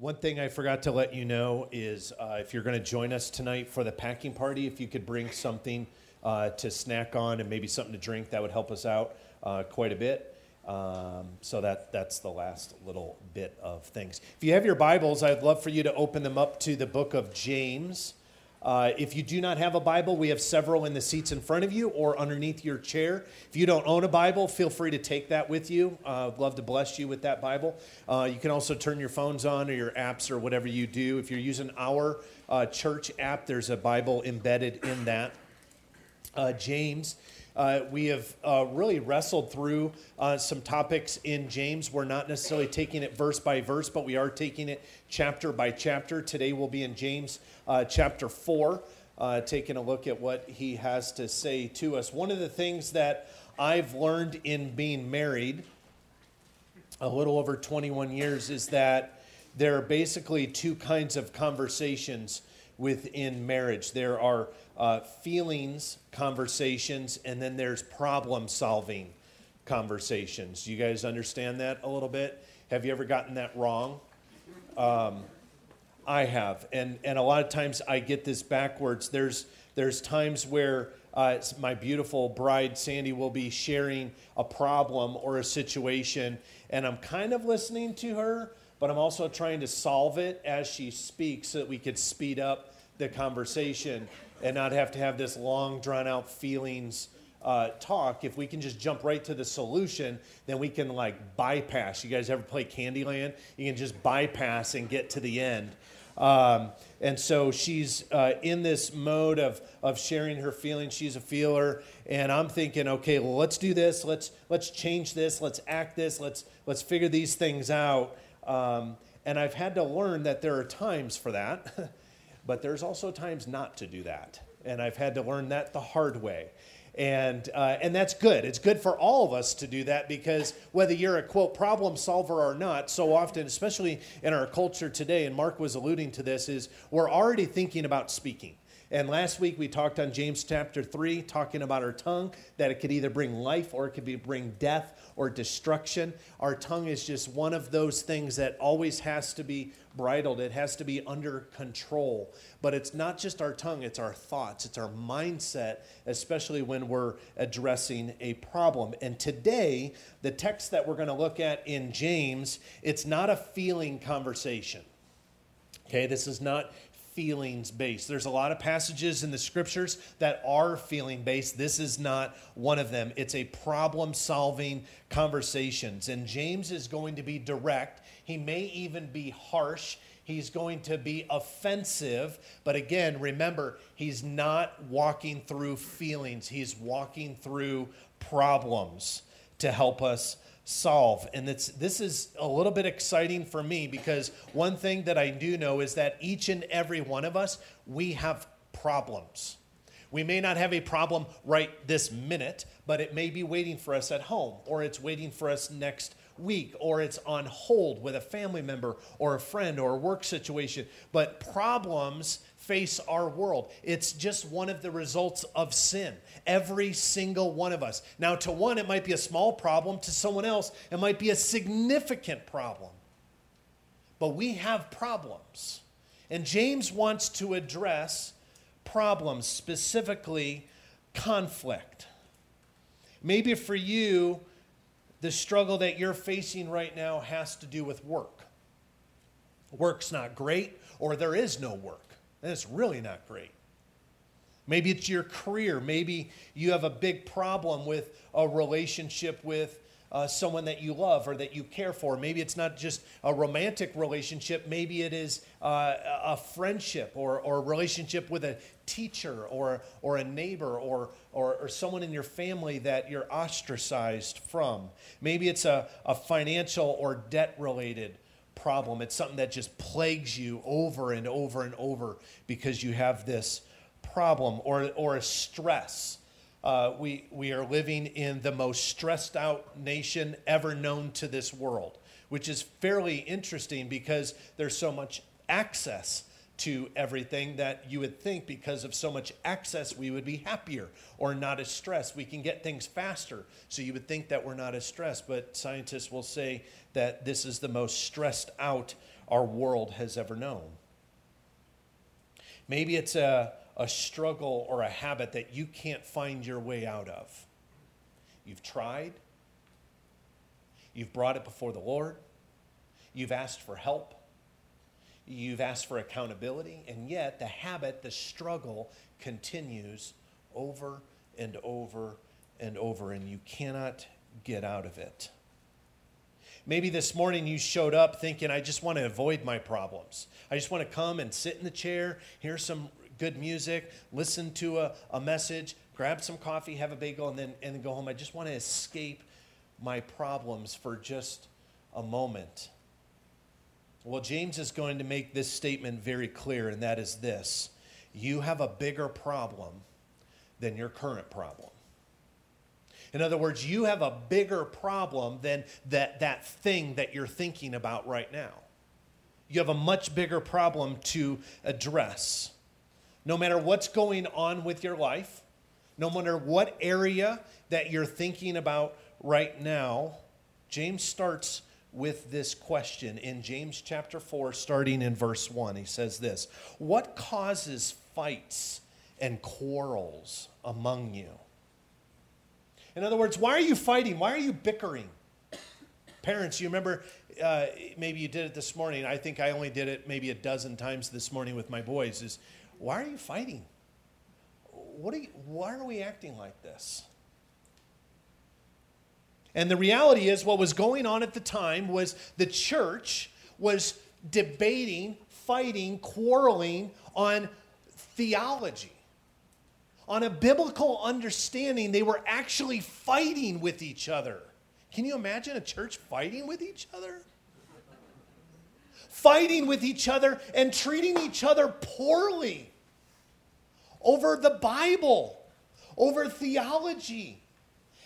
One thing I forgot to let you know is uh, if you're going to join us tonight for the packing party, if you could bring something uh, to snack on and maybe something to drink, that would help us out uh, quite a bit. Um, so that that's the last little bit of things. If you have your Bibles, I'd love for you to open them up to the book of James. Uh, if you do not have a Bible, we have several in the seats in front of you or underneath your chair. If you don't own a Bible, feel free to take that with you. Uh, I'd love to bless you with that Bible. Uh, you can also turn your phones on or your apps or whatever you do. If you're using our uh, church app, there's a Bible embedded in that. Uh, James uh, we have uh, really wrestled through uh, some topics in James. We're not necessarily taking it verse by verse, but we are taking it chapter by chapter. Today we'll be in James uh, chapter 4, uh, taking a look at what he has to say to us. One of the things that I've learned in being married a little over 21 years is that there are basically two kinds of conversations within marriage. There are uh, feelings conversations, and then there's problem solving conversations. You guys understand that a little bit? Have you ever gotten that wrong? Um, I have, and and a lot of times I get this backwards. There's there's times where uh, my beautiful bride Sandy will be sharing a problem or a situation, and I'm kind of listening to her, but I'm also trying to solve it as she speaks so that we could speed up the conversation and not have to have this long, drawn out feelings uh, talk. If we can just jump right to the solution, then we can like bypass. You guys ever play Candyland? You can just bypass and get to the end. Um, and so she's uh, in this mode of, of sharing her feelings. She's a feeler, and I'm thinking, okay, well, let's do this. Let's let's change this. Let's act this. Let's let's figure these things out. Um, and I've had to learn that there are times for that. but there's also times not to do that. And I've had to learn that the hard way. And, uh, and that's good. It's good for all of us to do that because whether you're a quote problem solver or not, so often, especially in our culture today, and Mark was alluding to this, is we're already thinking about speaking. And last week we talked on James chapter 3, talking about our tongue, that it could either bring life or it could be bring death or destruction. Our tongue is just one of those things that always has to be bridled, it has to be under control. But it's not just our tongue, it's our thoughts, it's our mindset, especially when we're addressing a problem. And today, the text that we're going to look at in James, it's not a feeling conversation. Okay, this is not feelings based. There's a lot of passages in the scriptures that are feeling based. This is not one of them. It's a problem solving conversations. And James is going to be direct. He may even be harsh. He's going to be offensive. But again, remember, he's not walking through feelings, he's walking through problems to help us solve. And it's, this is a little bit exciting for me because one thing that I do know is that each and every one of us, we have problems. We may not have a problem right this minute, but it may be waiting for us at home, or it's waiting for us next week, or it's on hold with a family member, or a friend, or a work situation. But problems face our world. It's just one of the results of sin. Every single one of us. Now, to one, it might be a small problem, to someone else, it might be a significant problem. But we have problems. And James wants to address problems, specifically conflict. Maybe for you, the struggle that you're facing right now has to do with work. Work's not great, or there is no work then it's really not great. Maybe it's your career. Maybe you have a big problem with a relationship with uh, someone that you love or that you care for. Maybe it's not just a romantic relationship. Maybe it is uh, a friendship or, or a relationship with a teacher or, or a neighbor or, or, or someone in your family that you're ostracized from. Maybe it's a, a financial or debt related problem. It's something that just plagues you over and over and over because you have this problem or, or a stress. Uh, we, we are living in the most stressed out nation ever known to this world, which is fairly interesting because there's so much access to everything that you would think because of so much access we would be happier or not as stressed. We can get things faster, so you would think that we're not as stressed. But scientists will say that this is the most stressed out our world has ever known. Maybe it's a, a struggle or a habit that you can't find your way out of. You've tried, you've brought it before the Lord, you've asked for help, you've asked for accountability, and yet the habit, the struggle continues over and over and over, and you cannot get out of it. Maybe this morning you showed up thinking, I just want to avoid my problems. I just want to come and sit in the chair, hear some good music, listen to a, a message, grab some coffee, have a bagel, and then, and then go home. I just want to escape my problems for just a moment. Well, James is going to make this statement very clear, and that is this you have a bigger problem than your current problem. In other words, you have a bigger problem than that, that thing that you're thinking about right now. You have a much bigger problem to address. No matter what's going on with your life, no matter what area that you're thinking about right now, James starts with this question in James chapter 4, starting in verse 1. He says this What causes fights and quarrels among you? In other words, why are you fighting? Why are you bickering? Parents, you remember, uh, maybe you did it this morning. I think I only did it maybe a dozen times this morning with my boys. Is why are you fighting? What are you, why are we acting like this? And the reality is, what was going on at the time was the church was debating, fighting, quarreling on theology. On a biblical understanding, they were actually fighting with each other. Can you imagine a church fighting with each other? Fighting with each other and treating each other poorly over the Bible, over theology.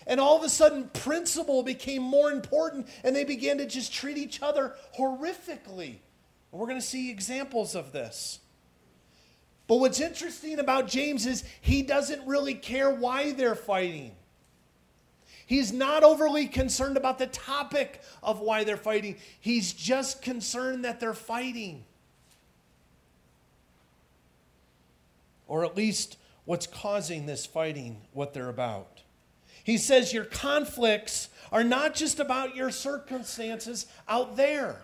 And all of a sudden, principle became more important, and they began to just treat each other horrifically. We're going to see examples of this. But what's interesting about James is he doesn't really care why they're fighting. He's not overly concerned about the topic of why they're fighting. He's just concerned that they're fighting. Or at least what's causing this fighting, what they're about. He says your conflicts are not just about your circumstances out there.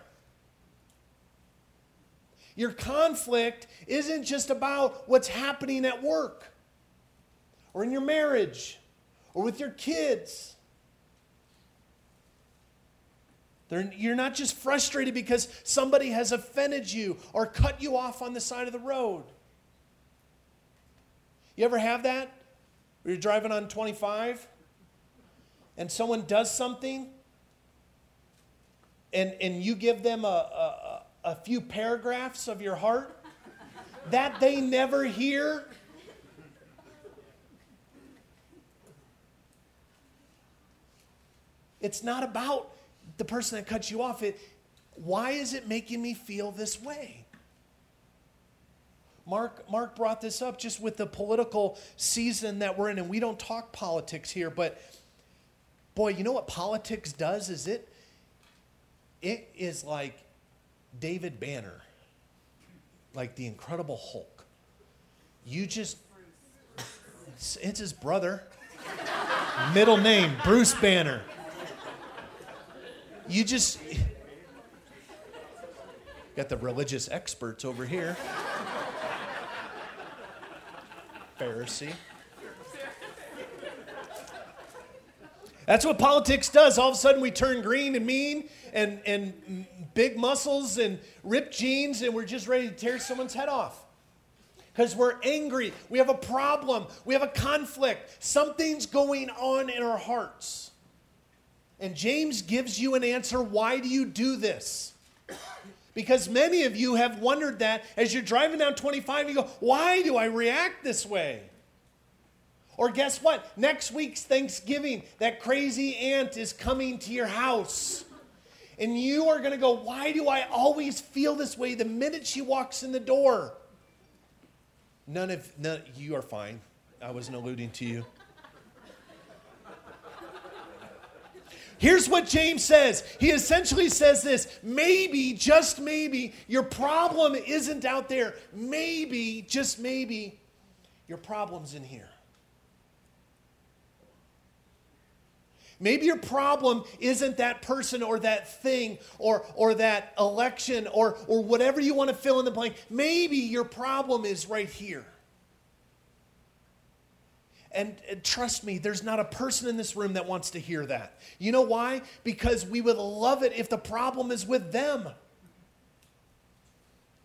Your conflict isn't just about what's happening at work or in your marriage or with your kids. They're, you're not just frustrated because somebody has offended you or cut you off on the side of the road. You ever have that? Where you're driving on 25 and someone does something and, and you give them a, a, a few paragraphs of your heart that they never hear. It's not about the person that cuts you off. It, why is it making me feel this way? Mark, Mark brought this up just with the political season that we're in, and we don't talk politics here, but Boy, you know what politics does is it it is like David Banner, like the Incredible Hulk. You just it's, it's his brother. Middle name Bruce Banner. You just got the religious experts over here. Pharisee. That's what politics does. All of a sudden, we turn green and mean and, and big muscles and ripped jeans, and we're just ready to tear someone's head off. Because we're angry. We have a problem. We have a conflict. Something's going on in our hearts. And James gives you an answer why do you do this? Because many of you have wondered that as you're driving down 25, you go, why do I react this way? Or guess what? Next week's Thanksgiving, that crazy aunt is coming to your house. And you are going to go, Why do I always feel this way the minute she walks in the door? None of none, you are fine. I wasn't alluding to you. Here's what James says. He essentially says this maybe, just maybe, your problem isn't out there. Maybe, just maybe, your problem's in here. Maybe your problem isn't that person or that thing or, or that election or, or whatever you want to fill in the blank. Maybe your problem is right here. And, and, trust me, there's not a person in this room that wants to hear that. You know why? Because we would love it if the problem is with them.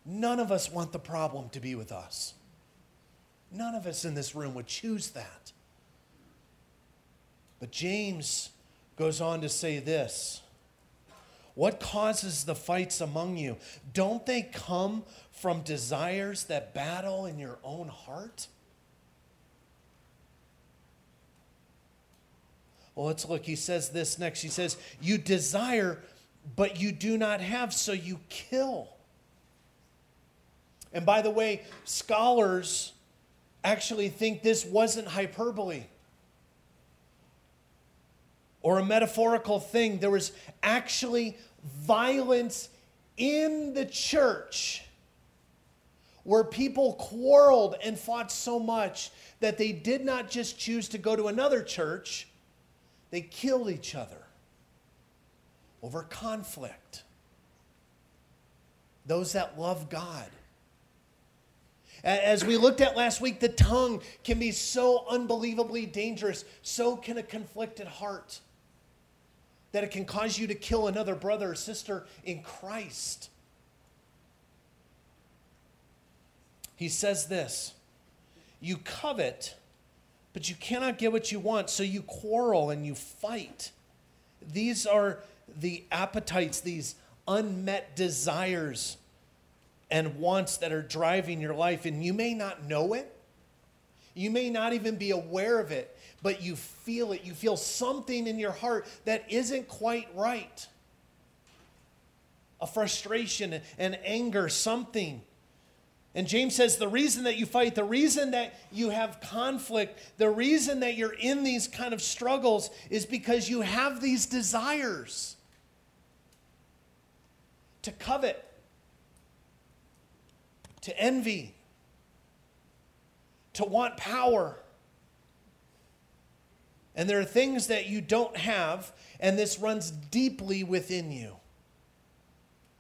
None of us want the problem to be with us. None of us in this room would choose that. But James goes on to say this What causes the fights among you? Don't they come from desires that battle in your own heart? Well, let's look. He says this next. He says, You desire, but you do not have, so you kill. And by the way, scholars actually think this wasn't hyperbole or a metaphorical thing. There was actually violence in the church where people quarreled and fought so much that they did not just choose to go to another church, they killed each other over conflict. Those that love God. As we looked at last week, the tongue can be so unbelievably dangerous. So can a conflicted heart that it can cause you to kill another brother or sister in Christ. He says this You covet, but you cannot get what you want, so you quarrel and you fight. These are the appetites, these unmet desires and wants that are driving your life, and you may not know it. You may not even be aware of it, but you feel it. You feel something in your heart that isn't quite right. A frustration, an anger, something. And James says the reason that you fight, the reason that you have conflict, the reason that you're in these kind of struggles is because you have these desires to covet, to envy, to want power and there are things that you don't have, and this runs deeply within you.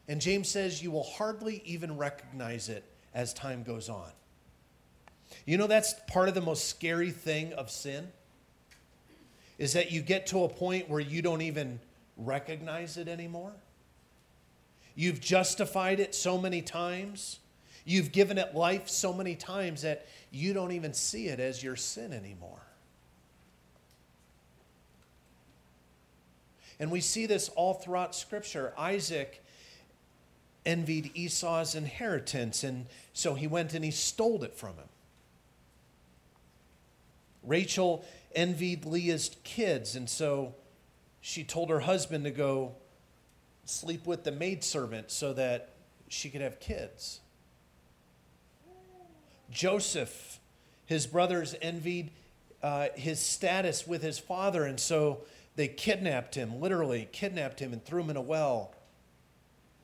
And James says you will hardly even recognize it as time goes on. You know, that's part of the most scary thing of sin is that you get to a point where you don't even recognize it anymore. You've justified it so many times. You've given it life so many times that you don't even see it as your sin anymore. And we see this all throughout Scripture. Isaac envied Esau's inheritance, and so he went and he stole it from him. Rachel envied Leah's kids, and so she told her husband to go sleep with the maidservant so that she could have kids. Joseph, his brothers envied uh, his status with his father, and so they kidnapped him, literally kidnapped him and threw him in a well.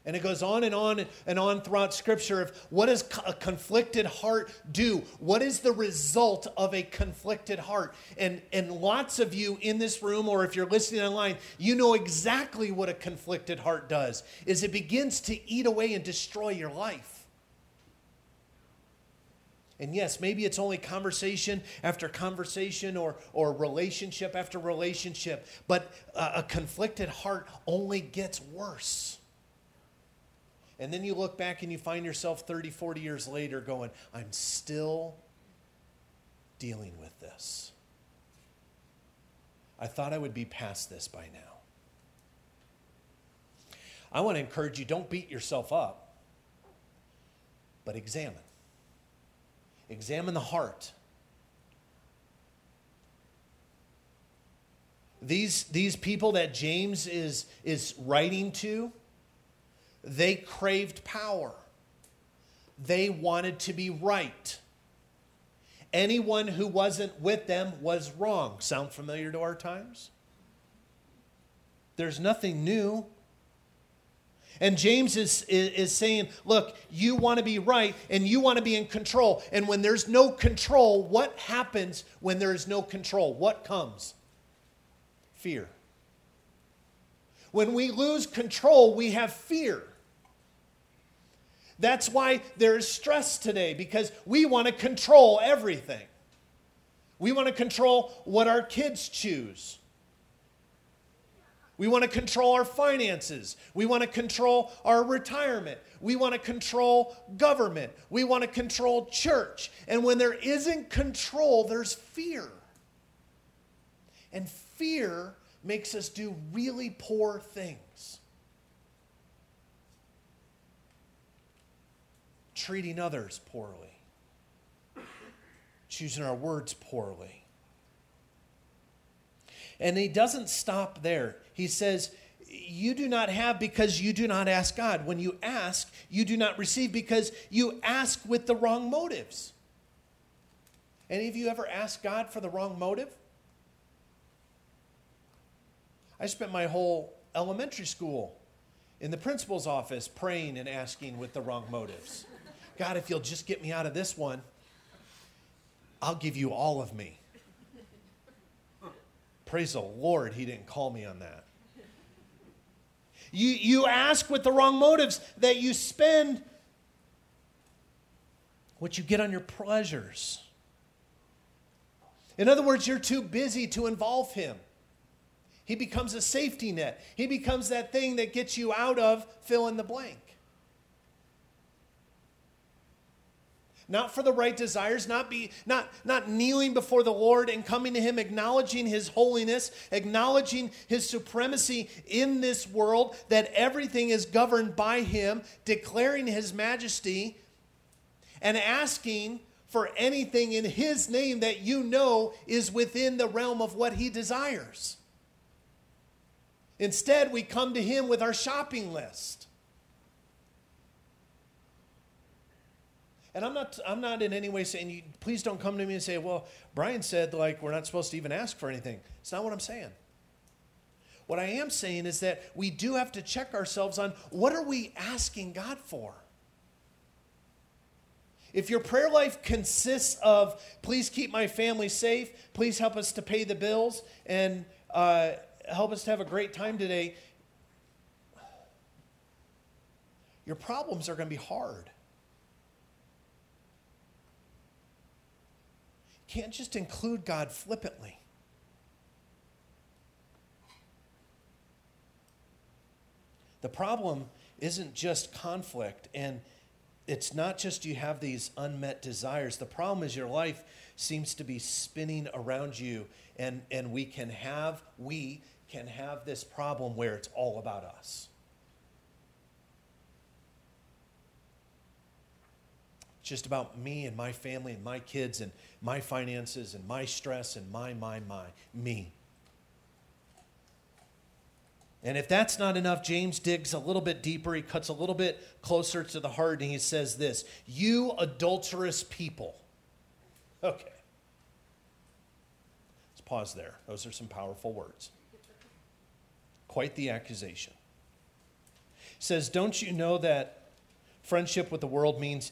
And it goes on and on and on throughout Scripture of what does a conflicted heart do? What is the result of a conflicted heart? And, and lots of you in this room, or if you're listening online, you know exactly what a conflicted heart does. Is it begins to eat away and destroy your life. And yes, maybe it's only conversation after conversation or, or relationship after relationship, but a, a conflicted heart only gets worse. And then you look back and you find yourself 30, 40 years later going, I'm still dealing with this. I thought I would be past this by now. I want to encourage you don't beat yourself up, but examine. Examine the heart. These, these people that James is, is writing to, they craved power. They wanted to be right. Anyone who wasn't with them was wrong. Sound familiar to our times? There's nothing new. And James is, is, is, saying, look, you want to be right and you want to be in control. And when there's no control, what happens when there is no control? What comes? Fear. When we lose control, we have fear. That's why there is stress today because we want to control everything. We want to control what our kids choose. We want to control our finances. We want to control our retirement. We want to control government. We want to control church. And when there isn't control, there's fear. And fear makes us do really poor things. Treating others poorly, choosing our words poorly. And he doesn't stop there. He says, You do not have because you do not ask God. When you ask, you do not receive because you ask with the wrong motives. Any of you ever asked God for the wrong motive? I spent my whole elementary school in the principal's office praying and asking with the wrong motives. God, if you'll just get me out of this one, I'll give you all of me. Praise the Lord, he didn't call me on that. You, you ask with the wrong motives that you spend what you get on your pleasures. In other words, you're too busy to involve him. He becomes a safety net. He becomes that thing that gets you out of fill in the blank. Not for the right desires, not be not not kneeling before the Lord and coming to him acknowledging his holiness, acknowledging his supremacy in this world that everything is governed by him, declaring his majesty and asking for anything in his name that you know is within the realm of what he desires. Instead, we come to Him with our shopping list. And I'm not, I'm not in any way saying, you, please don't come to me and say, well, Brian said, like, we're not supposed to even ask for anything. It's not what I'm saying. What I am saying is that we do have to check ourselves on what are we asking God for? If your prayer life consists of, please keep my family safe, please help us to pay the bills, and uh, help us to have a great time today, your problems are going to be hard. Can't just include God flippantly. The problem isn't just conflict and it's not just you have these unmet desires. The problem is your life seems to be spinning around you and and we can have we can have this problem where it's all about us. Just about me and my family and my kids and my finances and my stress and my, my, my, me. And if that's not enough, James digs a little bit deeper. He cuts a little bit closer to the heart and he says this You adulterous people. Okay. Let's pause there. Those are some powerful words. Quite the accusation. Says, Don't you know that friendship with the world means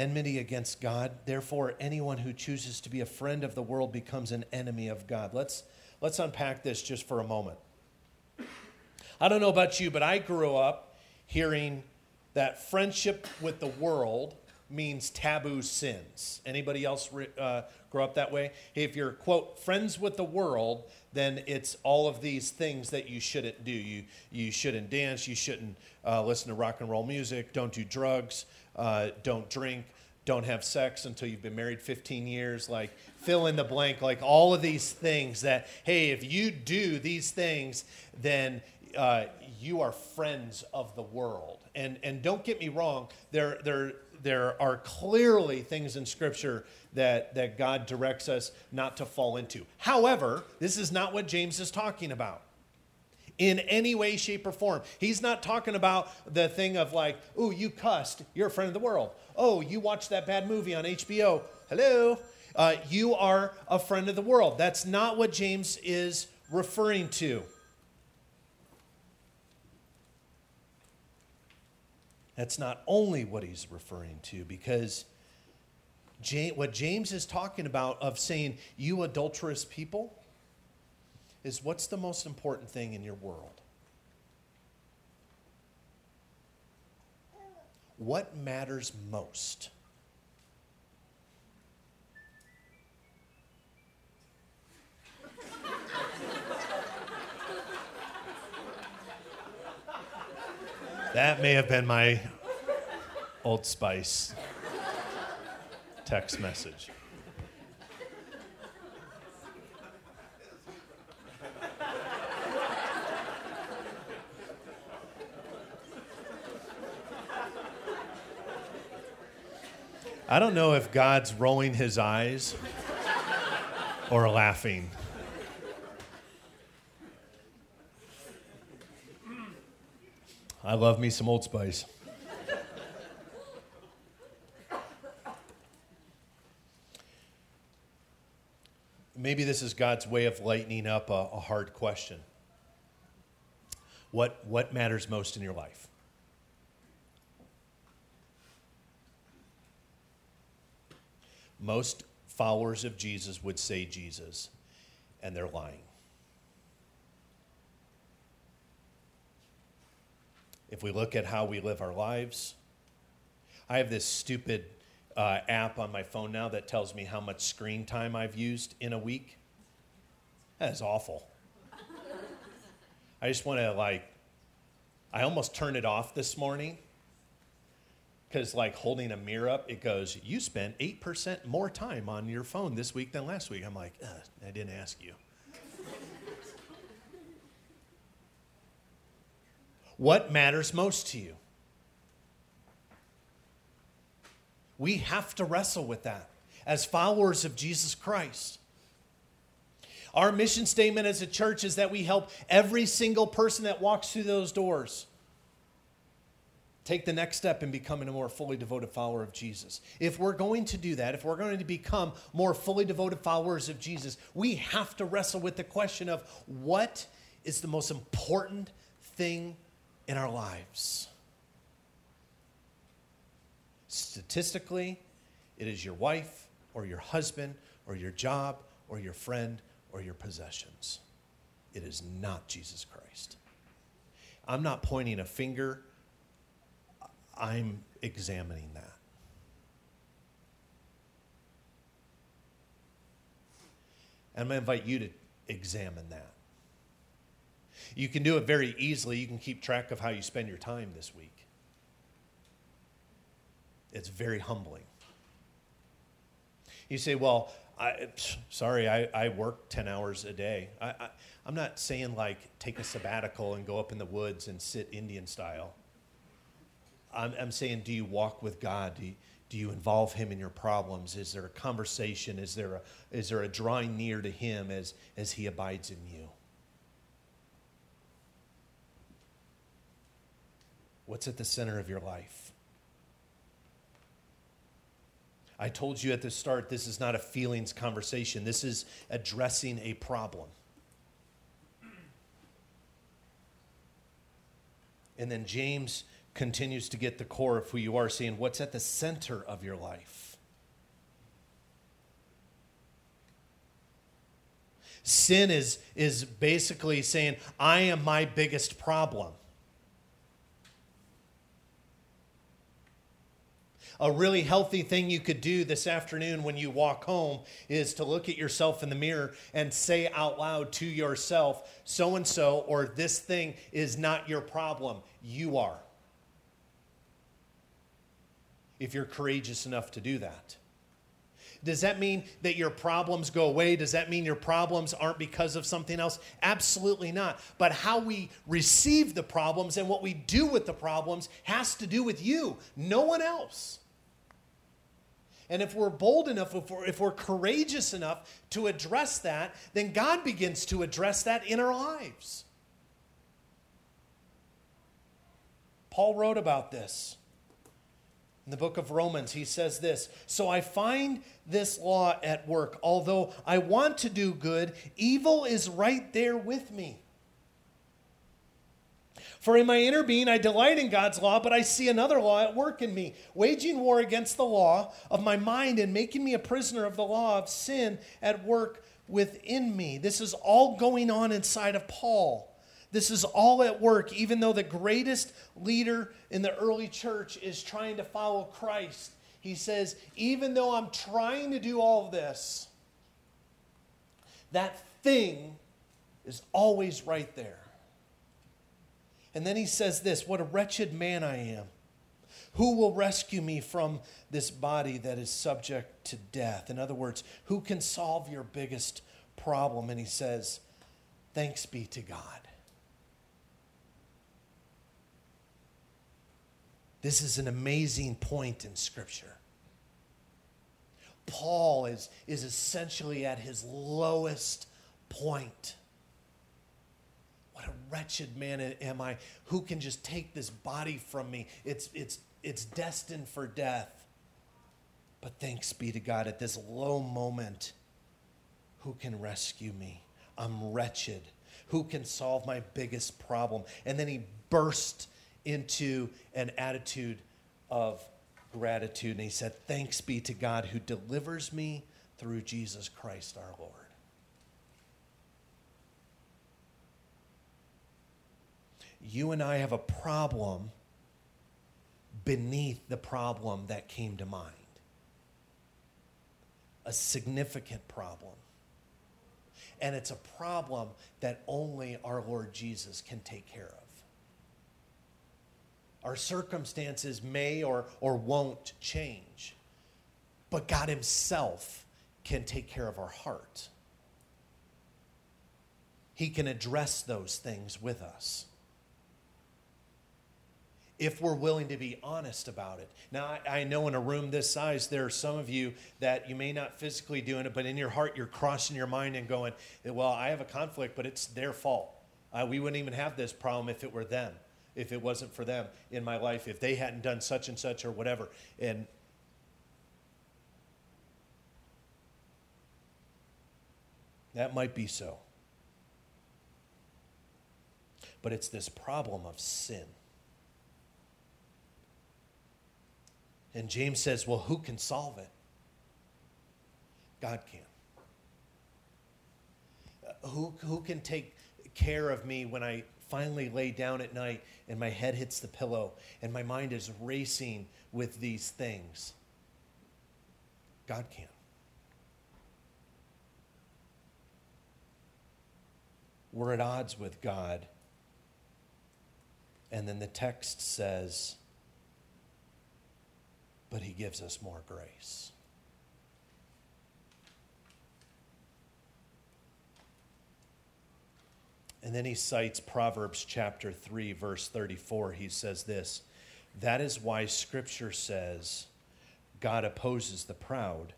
enmity against God? Therefore, anyone who chooses to be a friend of the world becomes an enemy of God. Let's, let's unpack this just for a moment. I don't know about you, but I grew up hearing that friendship with the world means taboo sins. Anybody else uh, grow up that way? If you're, quote, friends with the world, then it's all of these things that you shouldn't do. You, you shouldn't dance, you shouldn't uh, listen to rock and roll music, don't do drugs, uh, don't drink, don't have sex until you've been married 15 years. Like, fill in the blank, like all of these things that, hey, if you do these things, then uh, you are friends of the world. And, and don't get me wrong, there, there, there are clearly things in Scripture that, that God directs us not to fall into. However, this is not what James is talking about. In any way, shape, or form. He's not talking about the thing of like, oh, you cussed, you're a friend of the world. Oh, you watched that bad movie on HBO. Hello. Uh, you are a friend of the world. That's not what James is referring to. That's not only what he's referring to, because James, what James is talking about of saying, you adulterous people, is what's the most important thing in your world? What matters most? That may have been my Old Spice text message. I don't know if God's rolling his eyes or laughing. I love me some Old Spice. Maybe this is God's way of lightening up a, a hard question. What, what matters most in your life? Most followers of Jesus would say Jesus, and they're lying. If we look at how we live our lives, I have this stupid uh, app on my phone now that tells me how much screen time I've used in a week. That is awful. I just want to, like, I almost turned it off this morning because, like, holding a mirror up, it goes, You spent 8% more time on your phone this week than last week. I'm like, I didn't ask you. What matters most to you? We have to wrestle with that as followers of Jesus Christ. Our mission statement as a church is that we help every single person that walks through those doors take the next step in becoming a more fully devoted follower of Jesus. If we're going to do that, if we're going to become more fully devoted followers of Jesus, we have to wrestle with the question of what is the most important thing in our lives. Statistically, it is your wife or your husband or your job or your friend or your possessions. It is not Jesus Christ. I'm not pointing a finger, I'm examining that. And I'm going to invite you to examine that. You can do it very easily. You can keep track of how you spend your time this week. It's very humbling. You say, well, I, sorry, I, I work 10 hours a day. I, I, I'm not saying like take a sabbatical and go up in the woods and sit Indian style. I'm, I'm saying, do you walk with God? Do you, do you involve him in your problems? Is there a conversation? Is there a, is there a drawing near to him as, as he abides in you? What's at the center of your life? I told you at the start, this is not a feelings conversation. This is addressing a problem. And then James continues to get the core of who you are, seeing What's at the center of your life? Sin is, is basically saying, I am my biggest problem. a really healthy thing you could do this afternoon when you walk home is to look at yourself in the mirror and say out loud to yourself, so and so, or this thing is not your problem. You are. If you're courageous enough to do that. Does that mean that your problems go away? Does that mean your problems aren't because of something else? Absolutely not. But how we receive the problems and what we do with the problems has to do with you, no one else. And if we're bold enough, if we're, if we're courageous enough to address that, then God begins to address that in our lives. Paul wrote about this. In the book of Romans, he says this So I find this law at work. Although I want to do good, evil is right there with me. For in my inner being, I delight in God's law, but I see another law at work in me, waging war against the law of my mind and making me a prisoner of the law of sin at work within me. This is all going on inside of Paul. This is all at work, even though the greatest leader in the early church is trying to follow Christ. He says, even though I'm trying to do all of this, that thing is always right there. And then he says this What a wretched man I am. Who will rescue me from this body that is subject to death? In other words, who can solve your biggest problem? And he says, Thanks be to God. This is an amazing point in Scripture. Paul is, is essentially at his lowest point. What a wretched man am I who can just take this body from me. It's, it's, it's destined for death. But thanks be to God at this low moment, who can rescue me? I'm wretched. Who can solve my biggest problem? And then he burst into an attitude of gratitude. And he said, Thanks be to God who delivers me through Jesus Christ our Lord. You and I have a problem beneath the problem that came to mind. A significant problem. And it's a problem that only our Lord Jesus can take care of. Our circumstances may or, or won't change, but God Himself can take care of our heart. He can address those things with us if we're willing to be honest about it. Now, I, I, know in a room this size, there are some of you that you may not physically doing it, but in your heart, you're crossing your mind and going, Well, I have a conflict, but it's their fault. Uh, we wouldn't even have this problem if it were them if it wasn't for them in my life, if they hadn't done such and such or whatever. And that might be so. But it's this problem of sin. And James says, well, who can solve it? God can. Uh, who, who can take care of me when I finally lay down at night and my head hits the pillow and my mind is racing with these things. God can. We're at odds with God. And then the text says, but he gives us more grace. And then he cites Proverbs chapter 3, verse 34. He says this That is why scripture says, God opposes the proud,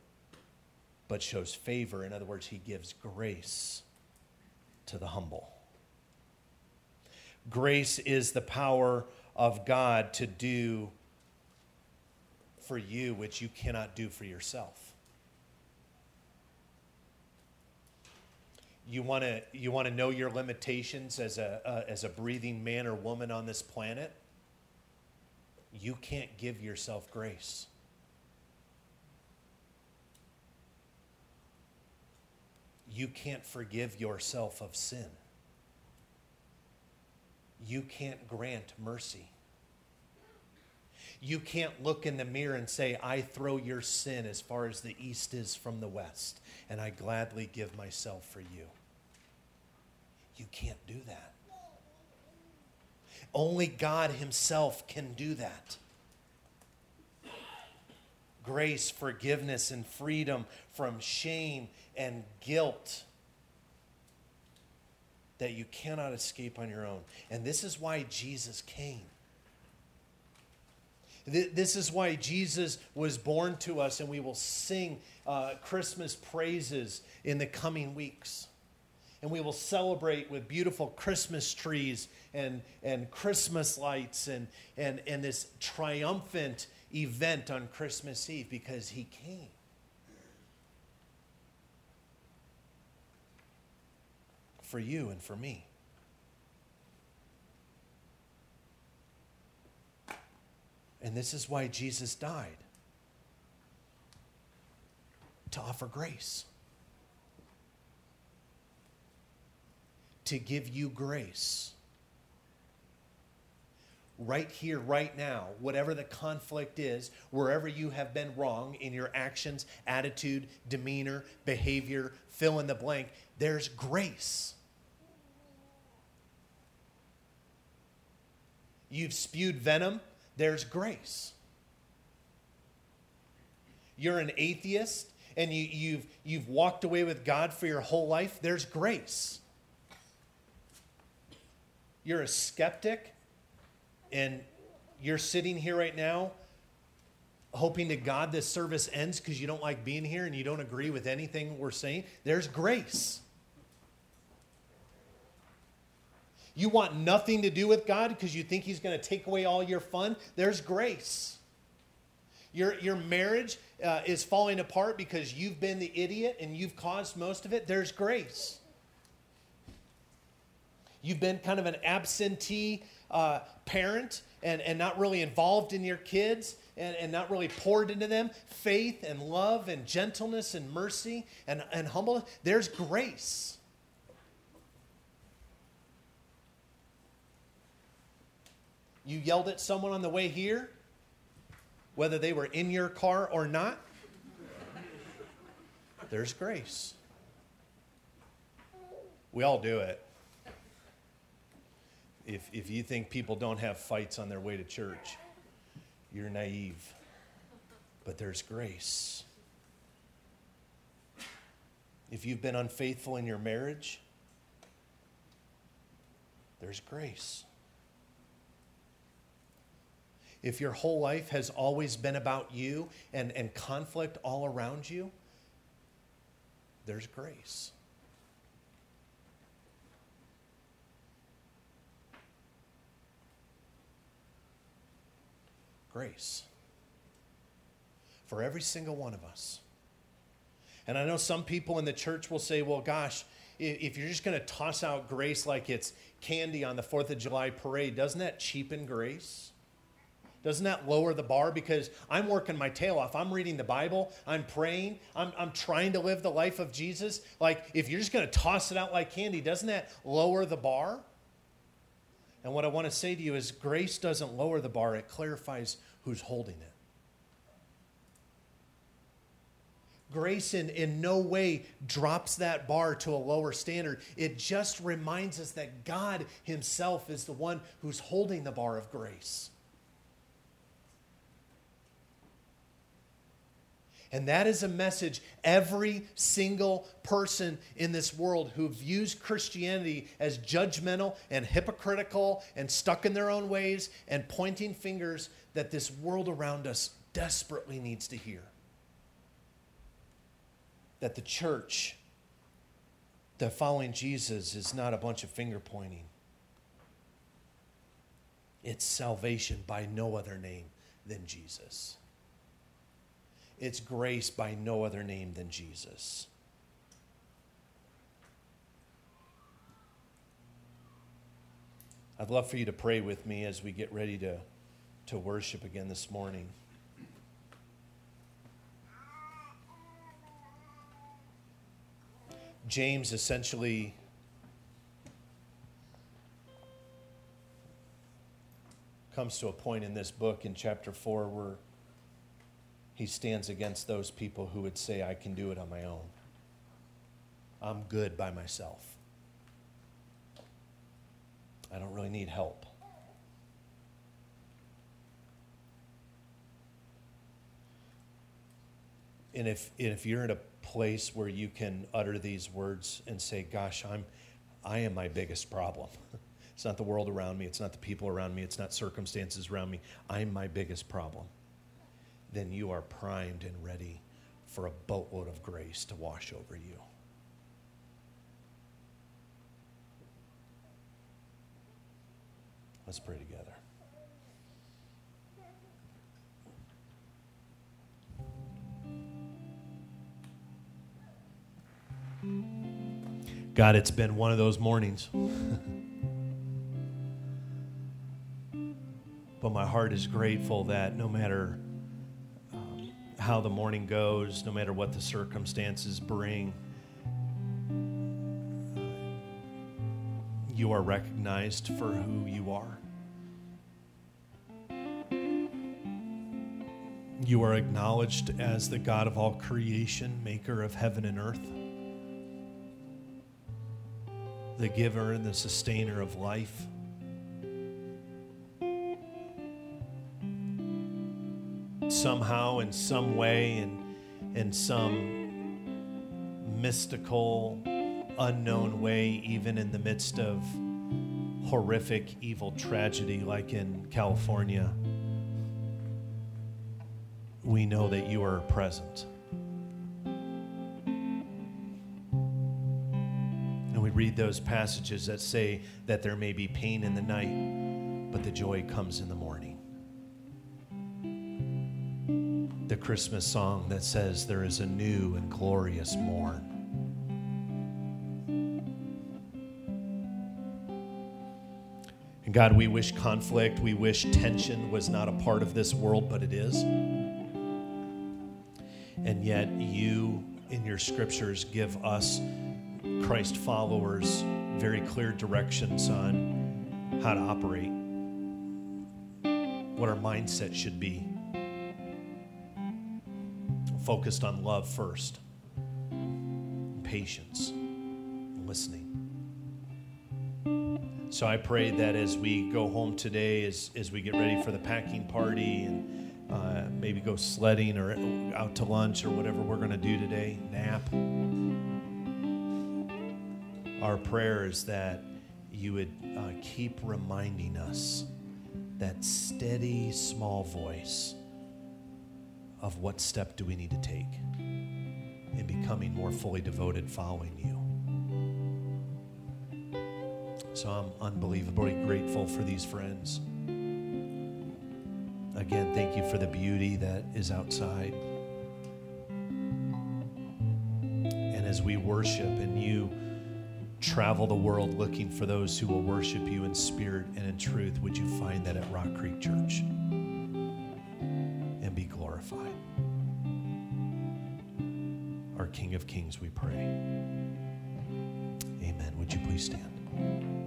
but shows favor. In other words, he gives grace to the humble. Grace is the power of God to do for you which you cannot do for yourself. You want to you want to know your limitations as a uh, as a breathing man or woman on this planet you can't give yourself grace. You can't forgive yourself of sin. You can't grant mercy. You can't look in the mirror and say, I throw your sin as far as the east is from the west, and I gladly give myself for you. You can't do that. Only God Himself can do that. Grace, forgiveness, and freedom from shame and guilt that you cannot escape on your own. And this is why Jesus came. This is why Jesus was born to us, and we will sing uh, Christmas praises in the coming weeks. And we will celebrate with beautiful Christmas trees and, and Christmas lights and, and, and this triumphant event on Christmas Eve because he came. For you and for me. And this is why Jesus died to offer grace. To give you grace. Right here, right now, whatever the conflict is, wherever you have been wrong in your actions, attitude, demeanor, behavior, fill in the blank, there's grace. You've spewed venom, there's grace. You're an atheist and you, you've, you've walked away with God for your whole life, there's grace you're a skeptic and you're sitting here right now hoping to God this service ends because you don't like being here and you don't agree with anything we're saying, there's grace. You want nothing to do with God because you think He's going to take away all your fun, there's grace. Your, your marriage uh, is falling apart because you've been the idiot and you've caused most of it, there's grace. You've been kind of an absentee uh, parent and, and not really involved in your kids and, and not really poured into them faith and love and gentleness and mercy and, and humbleness. There's grace. You yelled at someone on the way here, whether they were in your car or not. There's grace. We all do it if, if you think people don't have fights on their way to church, you're naive. But there's grace. If you've been unfaithful in your marriage, there's grace. If your whole life has always been about you and, and conflict all around you, there's grace. Grace for every single one of us. And I know some people in the church will say, well, gosh, if you're just going to toss out grace like it's candy on the 4th of July parade, doesn't that cheapen grace? Doesn't that lower the bar? Because I'm working my tail off. I'm reading the Bible. I'm praying. I'm, I'm trying to live the life of Jesus. Like, if you're just going to toss it out like candy, doesn't that lower the bar? And what I want to say to you is grace doesn't lower the bar, it clarifies who's holding it. Grace in, in no way drops that bar to a lower standard. It just reminds us that God Himself is the one who's holding the bar of grace. And that is a message every single person in this world who views Christianity as judgmental and hypocritical and stuck in their own ways and pointing fingers that this world around us desperately needs to hear. That the church, that following Jesus is not a bunch of finger pointing. It's salvation by no other name than Jesus. It's grace by no other name than Jesus. I'd love for you to pray with me as we get ready to, to worship again this morning. James essentially comes to a point in this book in chapter 4 where he stands against those people who would say, I can do it on my own. I'm good by myself. I don't really need help. And if, if you're in a place where you can utter these words and say, Gosh, I'm, I am my biggest problem. it's not the world around me, it's not the people around me, it's not circumstances around me. I'm my biggest problem then you are primed and ready for a boatload of grace to wash over you. Let's pray together. God, it's been one of those mornings. but my heart is grateful that no matter how the morning goes, no matter what the circumstances bring, you are recognized for who you are. You are acknowledged as the God of all creation, maker of heaven and earth, the giver and the sustainer of life. Somehow, in some way, in, in some mystical, unknown way, even in the midst of horrific, evil tragedy like in California we know that you are present. And we read those passages that say that there may be pain in the night, but the joy comes in the morning. Christmas song that says there is a new and glorious morn. And God, we wish conflict, we wish tension was not a part of this world, but it is. And yet, you in your scriptures give us, Christ followers, very clear directions on how to operate, what our mindset should be. Focused on love first, patience, listening. So I pray that as we go home today, as, as we get ready for the packing party and uh, maybe go sledding or out to lunch or whatever we're going to do today, nap. Our prayer is that you would uh, keep reminding us that steady, small voice of what step do we need to take in becoming more fully devoted following you. So I'm unbelievably grateful for these friends again, thank you for the beauty that is outside. And as we worship and you travel the world looking for those who will worship you in spirit and in truth, would you find that at Rock Creek Church King of Kings, we pray. Amen. Would you please stand?